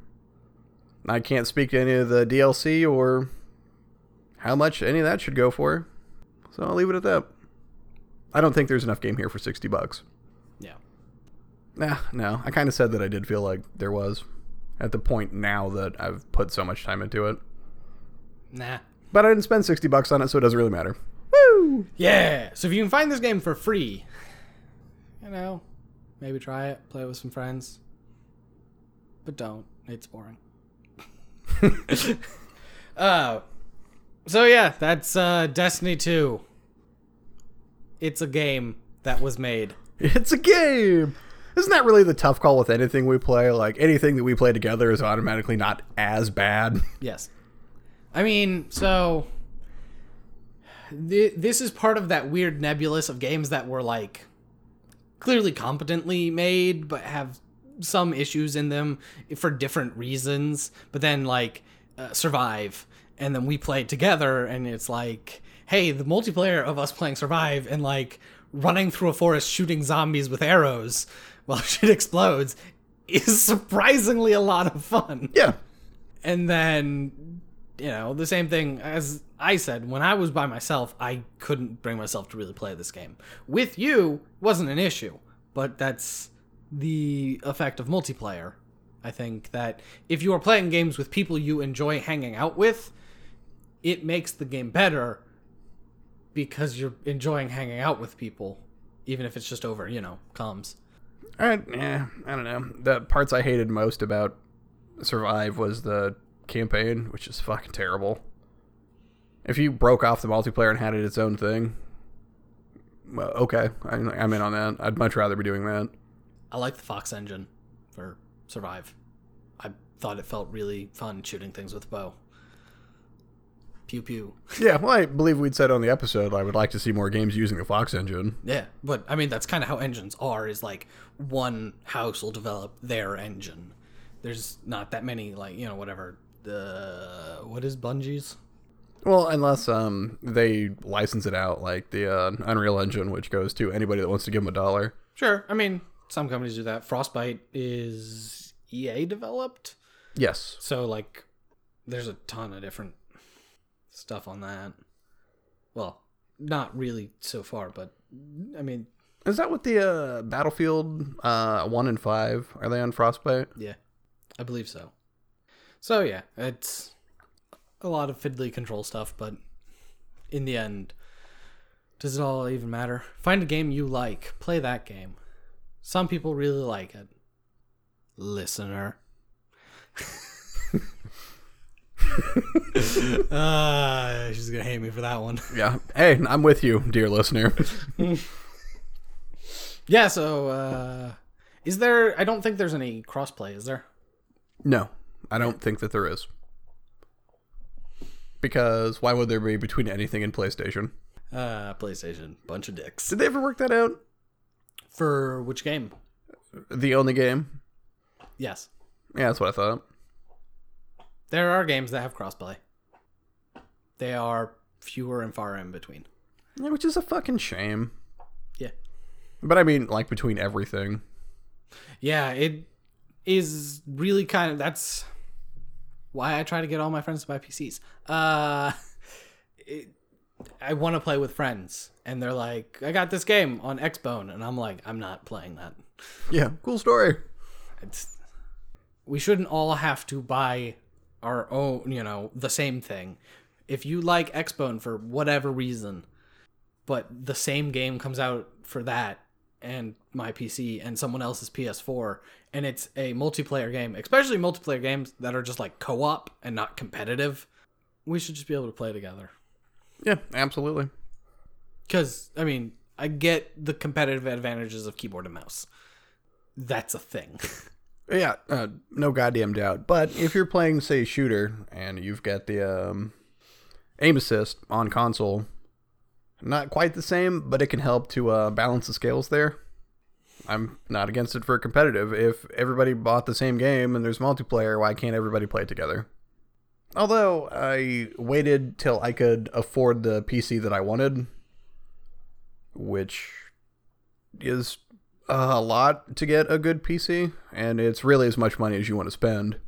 Speaker 1: I can't speak to any of the DLC or how much any of that should go for. So I'll leave it at that. I don't think there's enough game here for 60 bucks.
Speaker 2: Yeah.
Speaker 1: Nah, no. I kind of said that I did feel like there was at the point now that I've put so much time into it.
Speaker 2: Nah.
Speaker 1: But I didn't spend 60 bucks on it, so it doesn't really matter. Woo!
Speaker 2: Yeah. So if you can find this game for free, you know, maybe try it, play it with some friends. But don't. It's boring. uh so yeah, that's uh Destiny 2. It's a game that was made.
Speaker 1: It's a game! Isn't that really the tough call with anything we play? Like, anything that we play together is automatically not as bad.
Speaker 2: Yes. I mean, so th- this is part of that weird nebulous of games that were like clearly competently made but have some issues in them for different reasons but then like uh, survive and then we play together and it's like hey the multiplayer of us playing survive and like running through a forest shooting zombies with arrows while shit explodes is surprisingly a lot of fun
Speaker 1: Yeah.
Speaker 2: and then you know, the same thing as I said, when I was by myself, I couldn't bring myself to really play this game. With you, wasn't an issue, but that's the effect of multiplayer. I think that if you are playing games with people you enjoy hanging out with, it makes the game better because you're enjoying hanging out with people, even if it's just over, you know, comms.
Speaker 1: I, yeah, I don't know. The parts I hated most about Survive was the campaign, which is fucking terrible. If you broke off the multiplayer and had it its own thing, well, okay, I'm, I'm in on that. I'd much rather be doing that.
Speaker 2: I like the Fox engine for Survive. I thought it felt really fun shooting things with a bow. Pew pew.
Speaker 1: Yeah, well, I believe we'd said on the episode I would like to see more games using the Fox engine.
Speaker 2: Yeah, but I mean that's kind of how engines are. Is like one house will develop their engine. There's not that many like you know whatever the what is Bungie's.
Speaker 1: Well, unless um they license it out like the uh, Unreal Engine, which goes to anybody that wants to give them a dollar.
Speaker 2: Sure, I mean some companies do that. Frostbite is EA developed,
Speaker 1: Yes.
Speaker 2: so like there's a ton of different stuff on that. Well, not really so far, but I mean,
Speaker 1: Is that what the uh, Battlefield uh, one and five are they on Frostbite?
Speaker 2: yeah, I believe so. So yeah, it's a lot of fiddly control stuff, but in the end, does it all even matter? Find a game you like, play that game. Some people really like it. Listener. uh, she's gonna hate me for that one.
Speaker 1: Yeah. Hey, I'm with you, dear listener.
Speaker 2: Yeah, so uh is there I don't think there's any crossplay, is there?
Speaker 1: no, I don't think that there is. Because why would there be between anything and PlayStation?
Speaker 2: Uh PlayStation, bunch of dicks.
Speaker 1: Did they ever work that out?
Speaker 2: For which game?
Speaker 1: The only game?
Speaker 2: Yes.
Speaker 1: Yeah, that's what I thought.
Speaker 2: There are games that have crossplay. They are fewer and far in between.
Speaker 1: Yeah, which is a fucking shame.
Speaker 2: Yeah.
Speaker 1: But I mean, like between everything.
Speaker 2: Yeah, it is really kind of that's why I try to get all my friends to buy PCs. Uh it, I want to play with friends and they're like, "I got this game on Xbone." And I'm like, "I'm not playing that."
Speaker 1: Yeah, cool story.
Speaker 2: It's we shouldn't all have to buy our own, oh, you know, the same thing. If you like Xbone for whatever reason, but the same game comes out for that and my PC and someone else's PS4 and it's a multiplayer game, especially multiplayer games that are just like co-op and not competitive, we should just be able to play together.
Speaker 1: Yeah, absolutely.
Speaker 2: Cuz I mean, I get the competitive advantages of keyboard and mouse. That's a thing.
Speaker 1: Yeah, uh, no goddamn doubt. But if you're playing, say, shooter, and you've got the um, aim assist on console, not quite the same, but it can help to uh, balance the scales there. I'm not against it for competitive. If everybody bought the same game and there's multiplayer, why can't everybody play together? Although I waited till I could afford the PC that I wanted, which is a lot to get a good PC, and it's really as much money as you want to spend.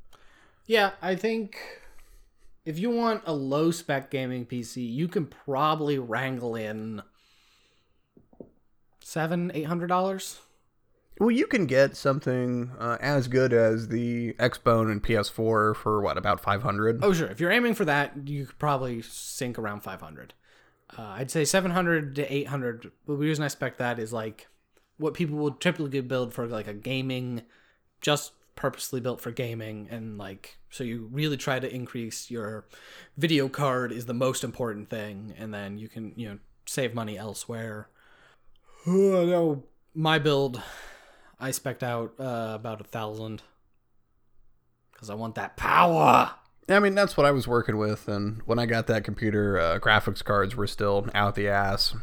Speaker 2: Yeah, I think if you want a low spec gaming PC, you can probably wrangle in seven, eight hundred dollars.
Speaker 1: Well, you can get something uh, as good as the Xbone and PS4 for what about 500?
Speaker 2: Oh, sure. If you're aiming for that, you could probably sink around five hundred. Uh, I'd say seven hundred to eight hundred. The reason I spec that is like what people would typically build for like a gaming, just purposely built for gaming, and like so you really try to increase your video card is the most important thing, and then you can you know save money elsewhere. Oh, no, my build, I spec'd out uh, about a thousand because I want that power.
Speaker 1: I mean, that's what I was working with, and when I got that computer, uh, graphics cards were still out the ass.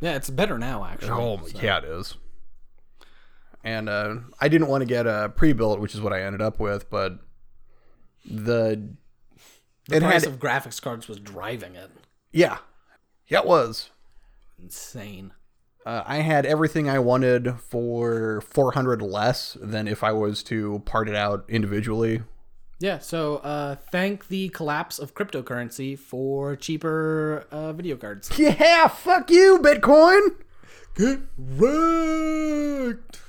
Speaker 2: Yeah, it's better now actually.
Speaker 1: Oh,
Speaker 2: so.
Speaker 1: yeah, it is. And uh, I didn't want to get a pre-built, which is what I ended up with, but the
Speaker 2: The price
Speaker 1: had
Speaker 2: of graphics cards was driving it.
Speaker 1: yeah, yeah, it was.
Speaker 2: Insane.
Speaker 1: Uh, I had everything I wanted for 400 less than if I was to part it out individually
Speaker 2: Yeah, so uh, thank the collapse of cryptocurrency for cheaper uh, video cards.
Speaker 1: Yeah, fuck you, Bitcoin.
Speaker 2: Get wrecked!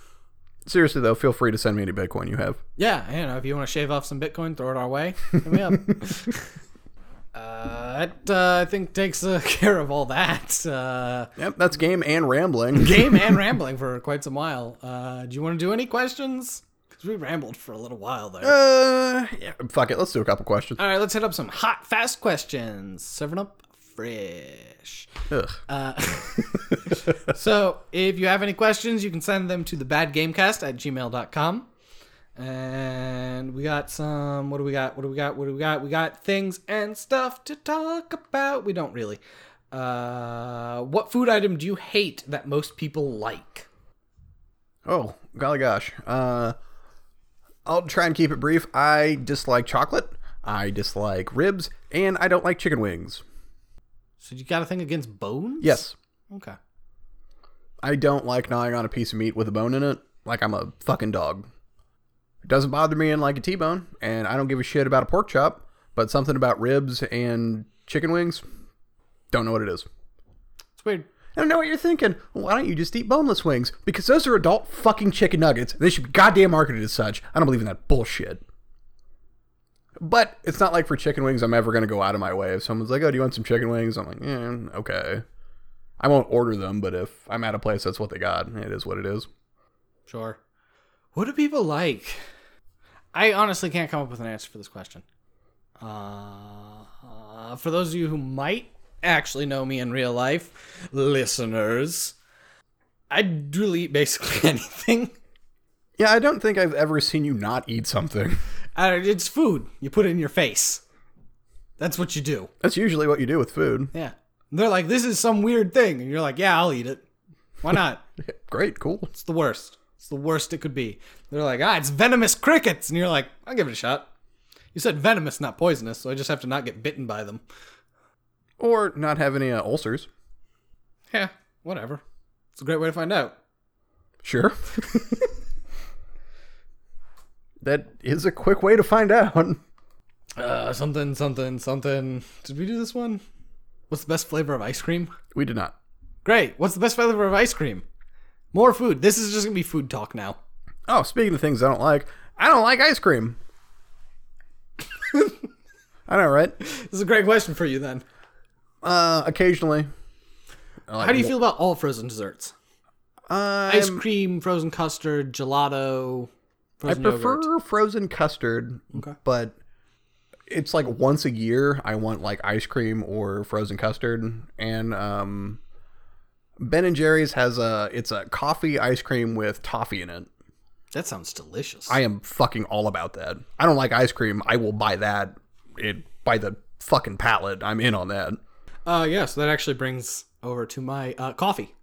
Speaker 1: Seriously though, feel free to send me any Bitcoin you have.
Speaker 2: Yeah, you know, if you want to shave off some Bitcoin, throw it our way. Hit me up. uh, that uh, I think takes uh, care of all that. Uh,
Speaker 1: Yep, that's game and rambling.
Speaker 2: game and rambling for quite some while. Uh, do you want to do any questions? Because we rambled for a little while there.
Speaker 1: Uh, yeah, fuck it. Let's do a couple questions.
Speaker 2: all right, let's hit up some hot, fast questions. Serving up fresh.
Speaker 1: Ugh.
Speaker 2: Uh, so if you have any questions, you can send them to the badgamecast at gmail.com. And we got some. What do we got? What do we got? What do we got? We got things and stuff to talk about. We don't really. Uh, what food item do you hate that most people like?
Speaker 1: Oh, golly gosh. Uh, I'll try and keep it brief. I dislike chocolate. I dislike ribs, and I don't like chicken wings.
Speaker 2: So you got a thing against bones?
Speaker 1: Yes,
Speaker 2: Okay.
Speaker 1: I don't like gnawing on a piece of meat with a bone in it. Like I'm a fucking dog. It doesn't bother me in like a T-bone, and I don't give a shit about a pork chop. But something about ribs and chicken wings, don't know what it is.
Speaker 2: It's weird.
Speaker 1: I don't know what you're thinking. Why don't you just eat boneless wings? Because those are adult fucking chicken nuggets. They should be goddamn marketed as such. I don't believe in that bullshit. But it's not like for chicken wings I'm ever going to go out of my way. If someone's like, oh, do you want some chicken wings? I'm like, yeah, okay. I won't order them, but if I'm at a place that's what they got, it is what it is.
Speaker 2: Sure. What do people like? I honestly can't come up with an answer for this question. Uh, for those of you who might actually know me in real life, listeners, I really eat basically anything.
Speaker 1: Yeah, I don't think I've ever seen you not eat something.
Speaker 2: Uh, it's food. You put it in your face. That's what you do.
Speaker 1: That's usually what you do with food.
Speaker 2: Yeah. They're like, this is some weird thing. And you're like, yeah, I'll eat it. Why not?
Speaker 1: Great, cool.
Speaker 2: It's the worst. It's the worst it could be. They're like, ah, it's venomous crickets. And you're like, I'll give it a shot. You said venomous, not poisonous, so I just have to not get bitten by them.
Speaker 1: Or not have any uh, ulcers.
Speaker 2: Yeah, whatever. It's a great way to find out.
Speaker 1: Sure. that is a quick way to find out.
Speaker 2: Uh, something, something, something. Did we do this one? What's the best flavor of ice cream?
Speaker 1: We did not.
Speaker 2: Great. What's the best flavor of ice cream? More food. This is just gonna be food talk now.
Speaker 1: Oh, speaking of things I don't like, I don't like ice cream. I know, right?
Speaker 2: This is a great question for you then.
Speaker 1: Uh, occasionally.
Speaker 2: How do you feel about all frozen desserts?
Speaker 1: Uh,
Speaker 2: Ice cream, frozen custard, gelato,
Speaker 1: I prefer
Speaker 2: yogurt.
Speaker 1: frozen custard,
Speaker 2: Okay.
Speaker 1: but it's like once a year I want like ice cream or frozen custard, and um, Ben and Jerry's has a it's a coffee ice cream with toffee in it.
Speaker 2: That sounds delicious.
Speaker 1: I am fucking all about that. I don't like ice cream. I will buy that it by the fucking pallet. I'm in on that.
Speaker 2: Uh, yeah, so that actually brings over to my uh, coffee.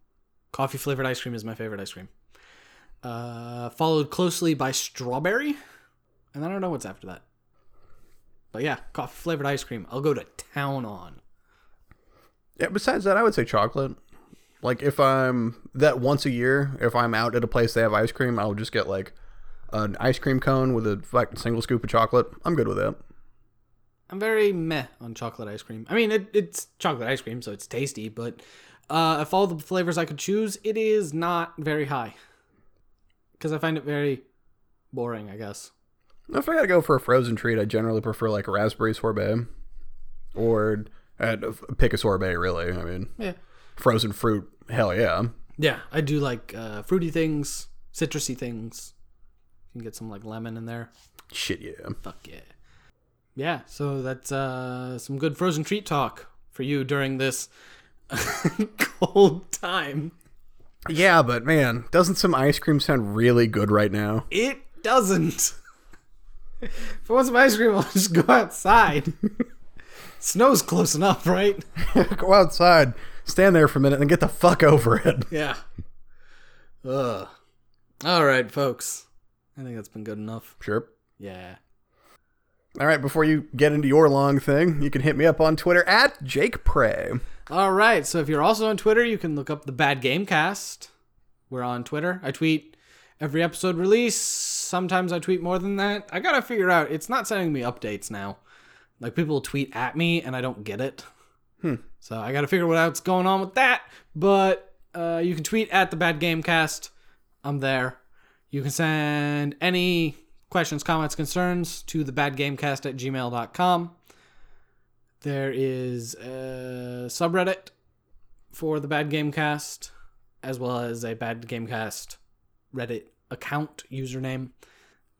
Speaker 2: Coffee flavored ice cream is my favorite ice cream. Uh, followed closely by strawberry, and I don't know what's after that. But yeah, coffee flavored ice cream. I'll go to town on.
Speaker 1: Yeah, besides that, I would say chocolate. Like if I'm that once a year, if I'm out at a place they have ice cream, I'll just get like an ice cream cone with a fucking single scoop of chocolate. I'm good with that.
Speaker 2: I'm very meh on chocolate ice cream. I mean, it, it's chocolate ice cream, so it's tasty, but uh, if all the flavors I could choose, it is not very high. Because I find it very boring, I guess.
Speaker 1: If I gotta go for a frozen treat, I generally prefer like a raspberry sorbet, or uh, pick a sorbet. Really, I mean,
Speaker 2: Yeah.
Speaker 1: frozen fruit. Hell yeah.
Speaker 2: Yeah, I do like uh, fruity things, citrusy things. You can get some like lemon in there.
Speaker 1: Shit yeah.
Speaker 2: Fuck yeah. Yeah, so that's uh, some good frozen treat talk for you during this cold time.
Speaker 1: Yeah, but man, doesn't some ice cream sound really good right now?
Speaker 2: It doesn't. if I want some ice cream, I'll just go outside. Snow's close enough, right?
Speaker 1: go outside, stand there for a minute, and get the fuck over it.
Speaker 2: Yeah. Ugh. All right, folks. I think that's been good enough.
Speaker 1: Sure.
Speaker 2: Yeah.
Speaker 1: All right, before you get into your long thing, you can hit me up on Twitter at Jake Pray.
Speaker 2: All right. So if you're also on Twitter, you can look up the Bad Game Cast. We're on Twitter. I tweet every episode release. Sometimes I tweet more than that. I gotta figure out. It's not sending me updates now. Like people tweet at me and I don't get it. So I gotta figure out what's going on with that. But uh, you can tweet at the Bad Game Cast. I'm there. You can send any questions, comments, concerns to the badgamecast at gmail.com. There is a subreddit for the Bad Gamecast, as well as a Bad Gamecast Reddit account username.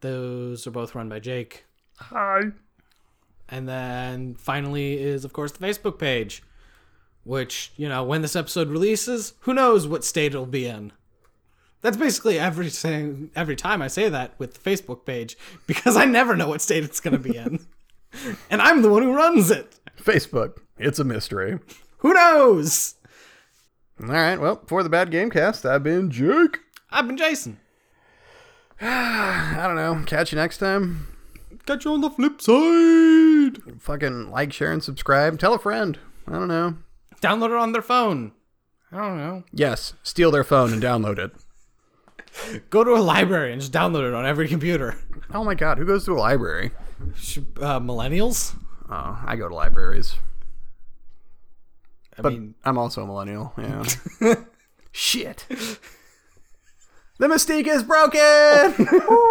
Speaker 2: Those are both run by Jake.
Speaker 1: Hi.
Speaker 2: And then finally is, of course, the Facebook page, which, you know, when this episode releases, who knows what state it'll be in. That's basically every saying, every time I say that with the Facebook page because I never know what state it's going to be in. and I'm the one who runs it.
Speaker 1: Facebook. It's a mystery.
Speaker 2: Who knows?
Speaker 1: All right. Well, for the Bad Gamecast, I've been Jake.
Speaker 2: I've been Jason.
Speaker 1: I don't know. Catch you next time.
Speaker 2: Catch you on the flip side.
Speaker 1: Fucking like, share, and subscribe. Tell a friend. I don't know.
Speaker 2: Download it on their phone. I don't know.
Speaker 1: Yes, steal their phone and download it.
Speaker 2: Go to a library and just download it on every computer.
Speaker 1: Oh my god, who goes to a library?
Speaker 2: Uh, millennials?
Speaker 1: Oh, I go to libraries.
Speaker 2: I
Speaker 1: But
Speaker 2: mean,
Speaker 1: I'm also a millennial. Yeah. Shit. The mystique is broken.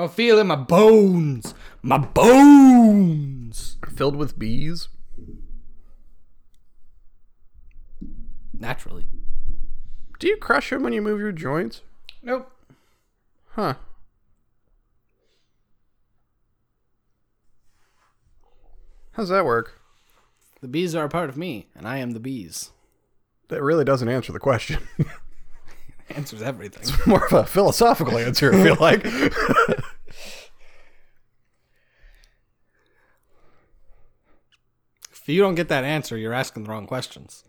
Speaker 2: I feel in my bones. My bones.
Speaker 1: Filled with bees.
Speaker 2: Naturally.
Speaker 1: Do you crush them when you move your joints?
Speaker 2: Nope.
Speaker 1: Huh. How's that work?
Speaker 2: The bees are a part of me, and I am the bees.
Speaker 1: That really doesn't answer the question.
Speaker 2: Answers everything.
Speaker 1: It's more of a philosophical answer, I feel like.
Speaker 2: If you don't get that answer, you're asking the wrong questions.